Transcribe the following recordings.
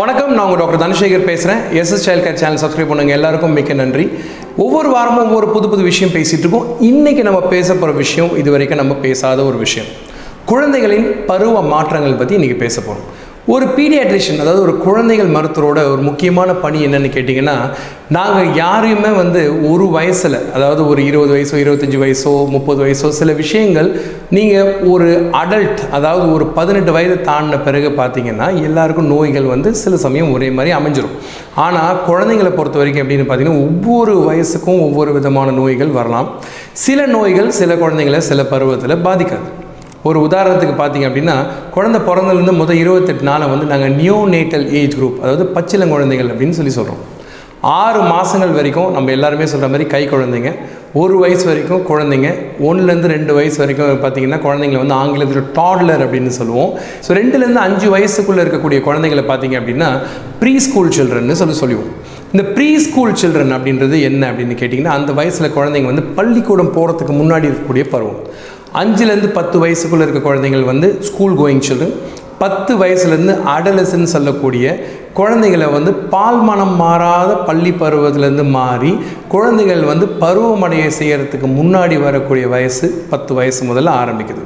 வணக்கம் நான் உங்கள் டாக்டர் தனசேகர் பேசுகிறேன் SS child care channel subscribe பண்ணுங்கள் எல்லாருக்கும் மிக்க நன்றி. ஒவ்வொரு வாரமும் ஒவ்வொரு புது புது விஷயம் பேசிகிட்டு இருக்கோம். இன்றைக்கி நம்ம பேச போகிற விஷயம் இது வரைக்கும் நம்ம பேசாத ஒரு விஷயம். குழந்தைகளின் பருவ மாற்றங்கள் பற்றி இன்றைக்கி பேச போகிறோம் ஒரு பீடியாட்ரிஷியன் அதாவது ஒரு குழந்தைகள் மருத்துவரோட ஒரு முக்கியமான பணி என்னன்னு கேட்டிங்கன்னா நாங்கள் யாரையுமே வந்து ஒரு வயசில் அதாவது ஒரு இருபது வயசோ இருபத்தஞ்சி வயசோ முப்பது வயசோ சில விஷயங்கள் நீங்கள் ஒரு அடல்ட் அதாவது ஒரு பதினெட்டு வயது தாண்டின பிறகு பார்த்தீங்கன்னா எல்லாருக்கும் நோய்கள் வந்து சில சமயம் ஒரே மாதிரி அமைஞ்சிரும். ஆனால் குழந்தைங்களை பொறுத்த வரைக்கும் எப்படின்னு பார்த்தீங்கன்னா ஒவ்வொரு வயசுக்கும் ஒவ்வொரு விதமான நோய்கள் வரலாம். சில நோய்கள் சில குழந்தைங்களை சில பருவத்தில் பாதிக்காது. ஒரு உதாரணத்துக்கு பார்த்தீங்க அப்படின்னா குழந்தை பிறந்ததுலேருந்து முதல் இருபத்தெட்டு நாளை வந்து நாங்கள் நியூ நேட்டல் ஏஜ் குரூப் அதாவது பச்சிளங்குழந்தைகள் அப்படின்னு சொல்லி சொல்கிறோம் ஆறு மாதங்கள் வரைக்கும் நம்ம எல்லாருமே சொல்கிற மாதிரி கை குழந்தைங்க ஒரு வயசு வரைக்கும் குழந்தைங்க ஒன்றுலேருந்து ரெண்டு வயசு வரைக்கும் பார்த்தீங்கன்னா குழந்தைங்கள வந்து ஆங்கிலத்தில் டாட்லர் அப்படின்னு சொல்லுவோம். ஸோ ரெண்டுலேருந்து அஞ்சு வயசுக்குள்ளே இருக்கக்கூடிய குழந்தைங்களை பார்த்தீங்க அப்படின்னா ப்ரீ ஸ்கூல் சில்ட்ரன்னு சொல்லி சொல்லுவோம். இந்த ப்ரீ ஸ்கூல் சில்ட்ரன் அப்படின்றது என்ன அப்படின்னு கேட்டிங்கன்னா அந்த வயசில் குழந்தைங்க வந்து பள்ளிக்கூடம் போகிறதுக்கு முன்னாடி இருக்கக்கூடிய பருவம். அஞ்சுலேருந்து பத்து வயசுக்குள்ளே இருக்க குழந்தைகள் வந்து ஸ்கூல் கோயிங் சில்ட்ரன் பத்து வயசுலேருந்து அடலசன் சொல்லக்கூடிய குழந்தைகளை வந்து பால்மனம் மாறாத பள்ளி பருவத்திலேருந்து மாறி குழந்தைகள் வந்து பருவமடையை செய்கிறதுக்கு முன்னாடி வரக்கூடிய வயசு பத்து வயசு முதல்ல ஆரம்பிக்குது.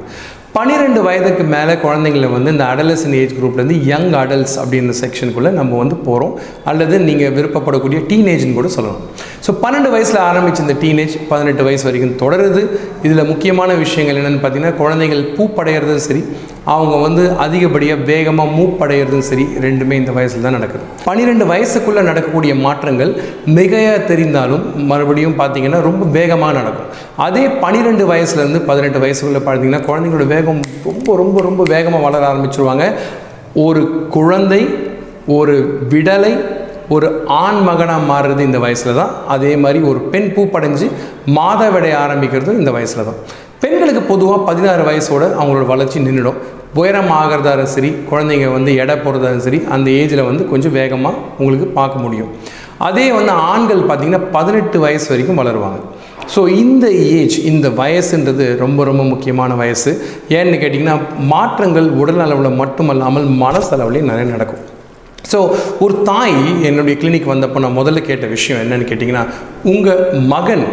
பன்னிரெண்டு வயதுக்கு மேலே குழந்தைங்களை வந்து இந்த அடலசன் ஏஜ் குரூப்லேருந்து யங் அடல்ட்ஸ் அப்படின்ற செக்ஷனுக்குள்ளே நம்ம வந்து போகிறோம் அல்லது நீங்கள் விருப்பப்படக்கூடிய டீனேஜ்னு கூட சொல்லலாம். ஸோ பன்னெண்டு வயசில் ஆரம்பித்த இந்த டீனேஜ் பதினெட்டு வயசு வரைக்கும் தொடருது. இதில் முக்கியமான விஷயங்கள் என்னென்னு பார்த்தீங்கன்னா குழந்தைகள் பூப்படைகிறதும் சரி அவங்க வந்து அதிகப்படியாக வேகமாக மூப்படைகிறதும் சரி ரெண்டுமே இந்த வயசில் தான் நடக்குது. பன்னிரெண்டு வயசுக்குள்ளே நடக்கக்கூடிய மாற்றங்கள் மிகையாக தெரிந்தாலும் மறுபடியும் பார்த்தீங்கன்னா ரொம்ப வேகமாக நடக்கும். அதே பன்னிரெண்டு வயசுலேருந்து பதினெட்டு வயசுக்குள்ளே பார்த்தீங்கன்னா குழந்தைங்களோட வேகம் ரொம்ப ரொம்ப ரொம்ப வேகமாக வளர ஆரம்பிச்சிருவாங்க. ஒரு குழந்தை ஒரு விடலை ஒரு ஆண் மகனாக மாறுறது இந்த வயசில் தான். அதே மாதிரி ஒரு பெண் பூப்படைஞ்சு மாதவிடைய ஆரம்பிக்கிறதும் இந்த வயசில் தான். பெண்களுக்கு பொதுவாக பதினாறு வயசோட அவங்களோட வளர்ச்சி நின்றுடும் உயரம் ஆகிறதாலும் சரி குழந்தைங்க வந்து எடை போகிறதாலும் சரி அந்த ஏஜில் வந்து கொஞ்சம் வேகமாக உங்களுக்கு பார்க்க முடியும். அதே வந்து ஆண்கள் பார்த்திங்கன்னா பதினெட்டு வயசு வரைக்கும் வளருவாங்க. ஸோ இந்த ஏஜ் இந்த வயசுன்றது ரொம்ப ரொம்ப முக்கியமான வயசு. ஏன்னு கேட்டிங்கன்னா மாற்றங்கள் உடல் அளவில் மட்டுமல்லாமல் மனசளவுலேயும் நிறைய நடக்கும். ஸோ ஒரு தாய் என்னுடைய கிளினிக் வந்தப்போ நான் முதல்ல கேட்ட விஷயம் என்னன்னு கேட்டிங்கன்னா உங்கள் மகன்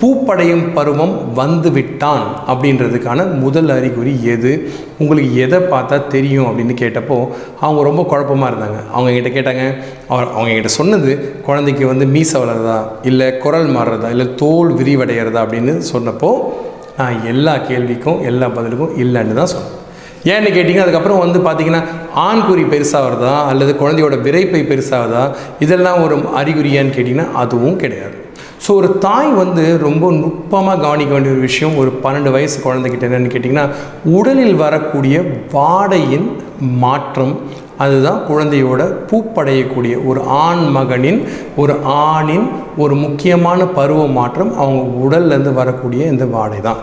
பூப்படையும் பருவம் வந்து விட்டான் அப்படின்றதுக்கான முதல் அறிகுறி எது? உங்களுக்கு எதை பார்த்தா தெரியும் அப்படின்னு கேட்டப்போ அவங்க ரொம்ப குழப்பமாக இருந்தாங்க. அவங்க என்கிட்ட கேட்டாங்க அவர் அவங்க என்கிட்ட சொன்னது குழந்தைக்கு வந்து மீச வளருதா? இல்லை குரல் மாறுறதா? இல்லை தோல் விரிவடைகிறதா? அப்படின்னு சொன்னப்போ நான் எல்லா கேள்விக்கும் எல்லா பதிலுக்கும் இல்லைன்னு தான் சொன்னேன். ஏன்னு கேட்டிங்கன்னா அதுக்கப்புறம் வந்து பார்த்தீங்கன்னா ஆண்குறி பெருசாகிறதா அல்லது குழந்தையோட விரைப்பை பெருசாகுதா இதெல்லாம் ஒரு அறிகுறியான்னு கேட்டிங்கன்னா அதுவும் கிடையாது. ஸோ ஒரு தாய் வந்து ரொம்ப நுட்பமாக கவனிக்க வேண்டிய ஒரு விஷயம் ஒரு பன்னெண்டு வயசு குழந்தைகிட்ட என்னென்னு கேட்டிங்கன்னா உடலில் வரக்கூடிய வாடையின் மாற்றம் அதுதான் குழந்தையோட பூப்படையக்கூடிய ஒரு ஆண் மகனின் ஒரு ஆணின் ஒரு முக்கியமான பருவ மாற்றம் அவங்க உடல்லேருந்து வரக்கூடிய இந்த வாடை தான்.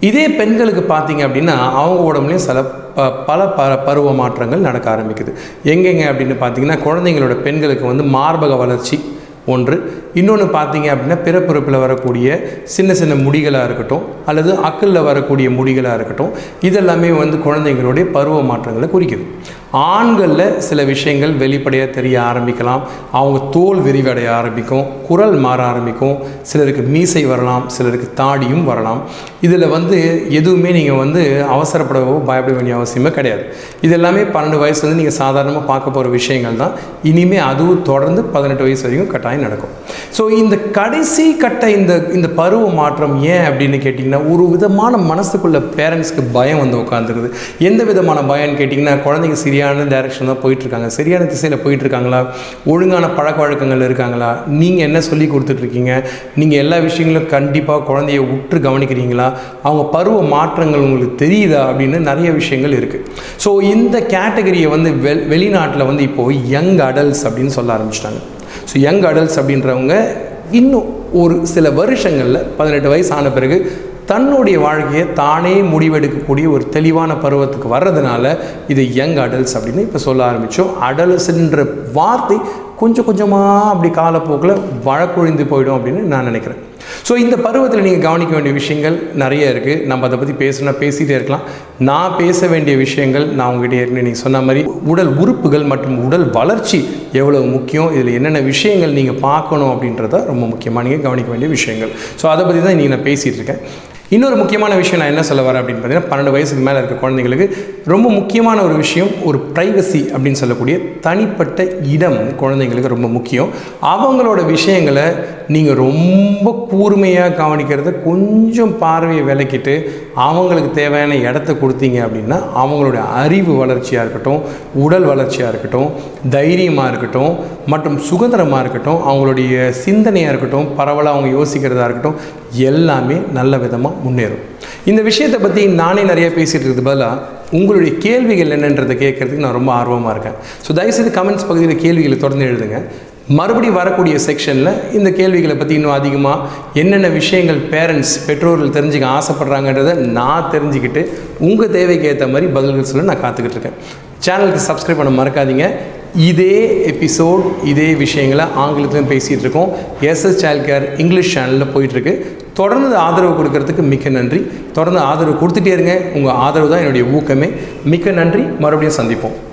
இதே பெண்களுக்கு பார்த்தீங்க அப்படின்னா அவங்க உடம்புலையும் சில ப பல ப பருவ மாற்றங்கள் நடக்க ஆரம்பிக்குது. எங்கெங்க அப்படின்னு பார்த்தீங்கன்னா குழந்தைங்களோட பெண்களுக்கு வந்து மார்பக வளர்ச்சி ஒன்று. இன்னொன்று பார்த்தீங்க அப்படின்னா பிறப்பிறப்பில் வரக்கூடிய சின்ன சின்ன முடிகளாக இருக்கட்டும் அல்லது அக்கலில் வரக்கூடிய முடிகளாக இருக்கட்டும் இதெல்லாமே வந்து குழந்தைங்களுடைய பருவ மாற்றங்களை குறிக்குது. ஆண்களில் சில விஷயங்கள் வெளிப்படையாக தெரிய ஆரம்பிக்கலாம். அவங்க தோல் விரிவடைய ஆரம்பிக்கும் குரல் மாற ஆரம்பிக்கும். சிலருக்கு மீசை வரலாம் சிலருக்கு தாடியும் வரலாம். இதில் வந்து எதுவுமே நீங்கள் வந்து அவசரப்படவோ பயப்பட வேண்டிய அவசியமே கிடையாது. இது எல்லாமே பன்னெண்டு வயசுலேருந்து நீங்கள் சாதாரணமாக பார்க்க போகிற விஷயங்கள் தான். இனிமேல் அதுவும் தொடர்ந்து பதினெட்டு வயசு வரைக்கும் கட்டாயம் நடக்கும். ஸோ இந்த கடைசி கட்ட இந்த இந்த பருவ மாற்றம் ஏன் அப்படின்னு கேட்டிங்கன்னா ஒரு விதமான மனசுக்குள்ள பேரண்ட்ஸ்க்கு பயம் வந்து உட்காந்துருக்குது எந்த விதமான பயம்னு கேட்டிங்கன்னா குழந்தைங்க சரியான டைரக்ஷன் தான் போயிட்டுருக்காங்க. சரியான திசையில் போயிட்டுருக்காங்களா? ஒழுங்கான பழக்க வழக்கங்கள் இருக்காங்களா? நீங்கள் என்ன சொல்லி கொடுத்துட்ருக்கீங்க நீங்கள் எல்லா விஷயங்களும் கண்டிப்பாக குழந்தைய உற்று கவனிக்கிறீங்களா? அவங்க பருவ மாற்றங்கள் உங்களுக்கு தெரியுதா? அப்படின்னு நிறைய விஷயங்கள் இருக்குது ஸோ இந்த கேட்டகரியை வந்து வெ வெளிநாட்டில் வந்து இப்போது யங் அடல்ட்ஸ் அப்படின்னு சொல்ல ஆரம்பிச்சிட்டாங்க. ஸோ யங் அடல்ட்ஸ் அப்படின்றவங்க இன்னும் ஒரு சில வருஷங்களில் பதினெட்டு வயசு ஆன பிறகு தன்னுடைய வாழ்க்கையை தானே முடிவெடுக்கக்கூடிய ஒரு தெளிவான பருவத்துக்கு வர்றதுனால இது யங் அடல்ட்ஸ் அப்படின்னு இப்போ சொல்ல ஆரம்பித்தோம் அடல்ட்ஸ்ன்ற வார்த்தை கொஞ்சம் கொஞ்சமாக அப்படி காலப்போக்கில் வழக்கொழிந்து போயிடும் அப்படின்னு நான் நினைக்கிறேன். ஸோ இந்த பருவத்தில் நீங்கள் கவனிக்க வேண்டிய விஷயங்கள் நிறைய இருக்குது நம்ம அதை பற்றி பேசணும்னா பேசிகிட்டே இருக்கலாம். நான் பேச வேண்டிய விஷயங்கள் நான் உங்ககிட்ட ஏற்கனவே நீங்கள் சொன்ன மாதிரி உடல் உறுப்புகள் மற்றும் உடல் வளர்ச்சி எவ்வளோ முக்கியம் இதில் என்னென்ன விஷயங்கள் நீங்கள் பார்க்கணும் அப்படின்றத ரொம்ப முக்கியமாக நீங்கள் கவனிக்க வேண்டிய விஷயங்கள். ஸோ அதை பற்றி தான் இன்றைக்கி நான் பேசிகிட்டு இருக்கேன். இன்னொரு முக்கியமான விஷயம் நான் என்ன சொல்ல வரேன் அப்படின்னு பார்த்தீங்கன்னா பன்னெண்டு வயசுக்கு மேலே இருக்க குழந்தைங்களுக்கு ரொம்ப முக்கியமான ஒரு விஷயம் ஒரு ப்ரைவசி அப்படின்னு சொல்லக்கூடிய தனிப்பட்ட இடம் குழந்தைங்களுக்கு ரொம்ப முக்கியம். அவங்களோட விஷயங்களை நீங்கள் ரொம்ப கூர்மையாக கவனிக்கிறத கொஞ்சம் பார்வையை விளக்கிட்டு அவங்களுக்கு தேவையான இடத்த கொடுத்தீங்க அப்படின்னா அவங்களுடைய அறிவு வளர்ச்சியாக இருக்கட்டும் உடல் வளர்ச்சியாக இருக்கட்டும் தைரியமாக இருக்கட்டும் மற்றும் சுதந்திரமாக இருக்கட்டும் அவங்களுடைய சிந்தனையாக இருக்கட்டும் பரவலாக அவங்க யோசிக்கிறதா இருக்கட்டும் எல்லாமே நல்ல விதமாக முன்னேறும். இந்த விஷயத்தை பற்றி நானே நிறைய பேசிகிட்டு இருக்கிறது பதிலாக உங்களுடைய கேள்விகள் என்னன்றதை கேட்குறதுக்கு நான் ரொம்ப ஆர்வமாக இருக்கேன். ஸோ தயவுசெய்து கமெண்ட்ஸ் பகுதியில் கேள்விகளை தொடர்ந்து எழுதுங்க. மறுபடியும் வரக்கூடிய செக்ஷனில் இந்த கேள்விகளை பற்றி இன்னும் அதிகமாக என்னென்ன விஷயங்கள் பேரண்ட்ஸ் பெற்றோர்கள் தெரிஞ்சுக்க ஆசைப்பட்றாங்கன்றத நான் தெரிஞ்சுக்கிட்டு உங்கள் தேவைக்கு ஏற்ற மாதிரி பதில்கள் சொல்ல நான் காத்துக்கிட்டு இருக்கேன். சேனலுக்கு சப்ஸ்கிரைப் பண்ண மறக்காதீங்க. இதே எபிசோட் இதே விஷயங்களை ஆங்கிலத்திலும் பேசிகிட்டு இருக்கோம். எஸ்எஸ் சைல்ட் கேர் இங்கிலீஷ் சேனலில் போயிட்டுருக்கு. தொடர்ந்து ஆதரவு கொடுக்கறதுக்கு மிக்க நன்றி. தொடர்ந்து ஆதரவு கொடுத்துட்டே இருங்க. உங்கள் ஆதரவு தான் என்னுடைய ஊக்கமே. மிக்க நன்றி. மறுபடியும் சந்திப்போம்.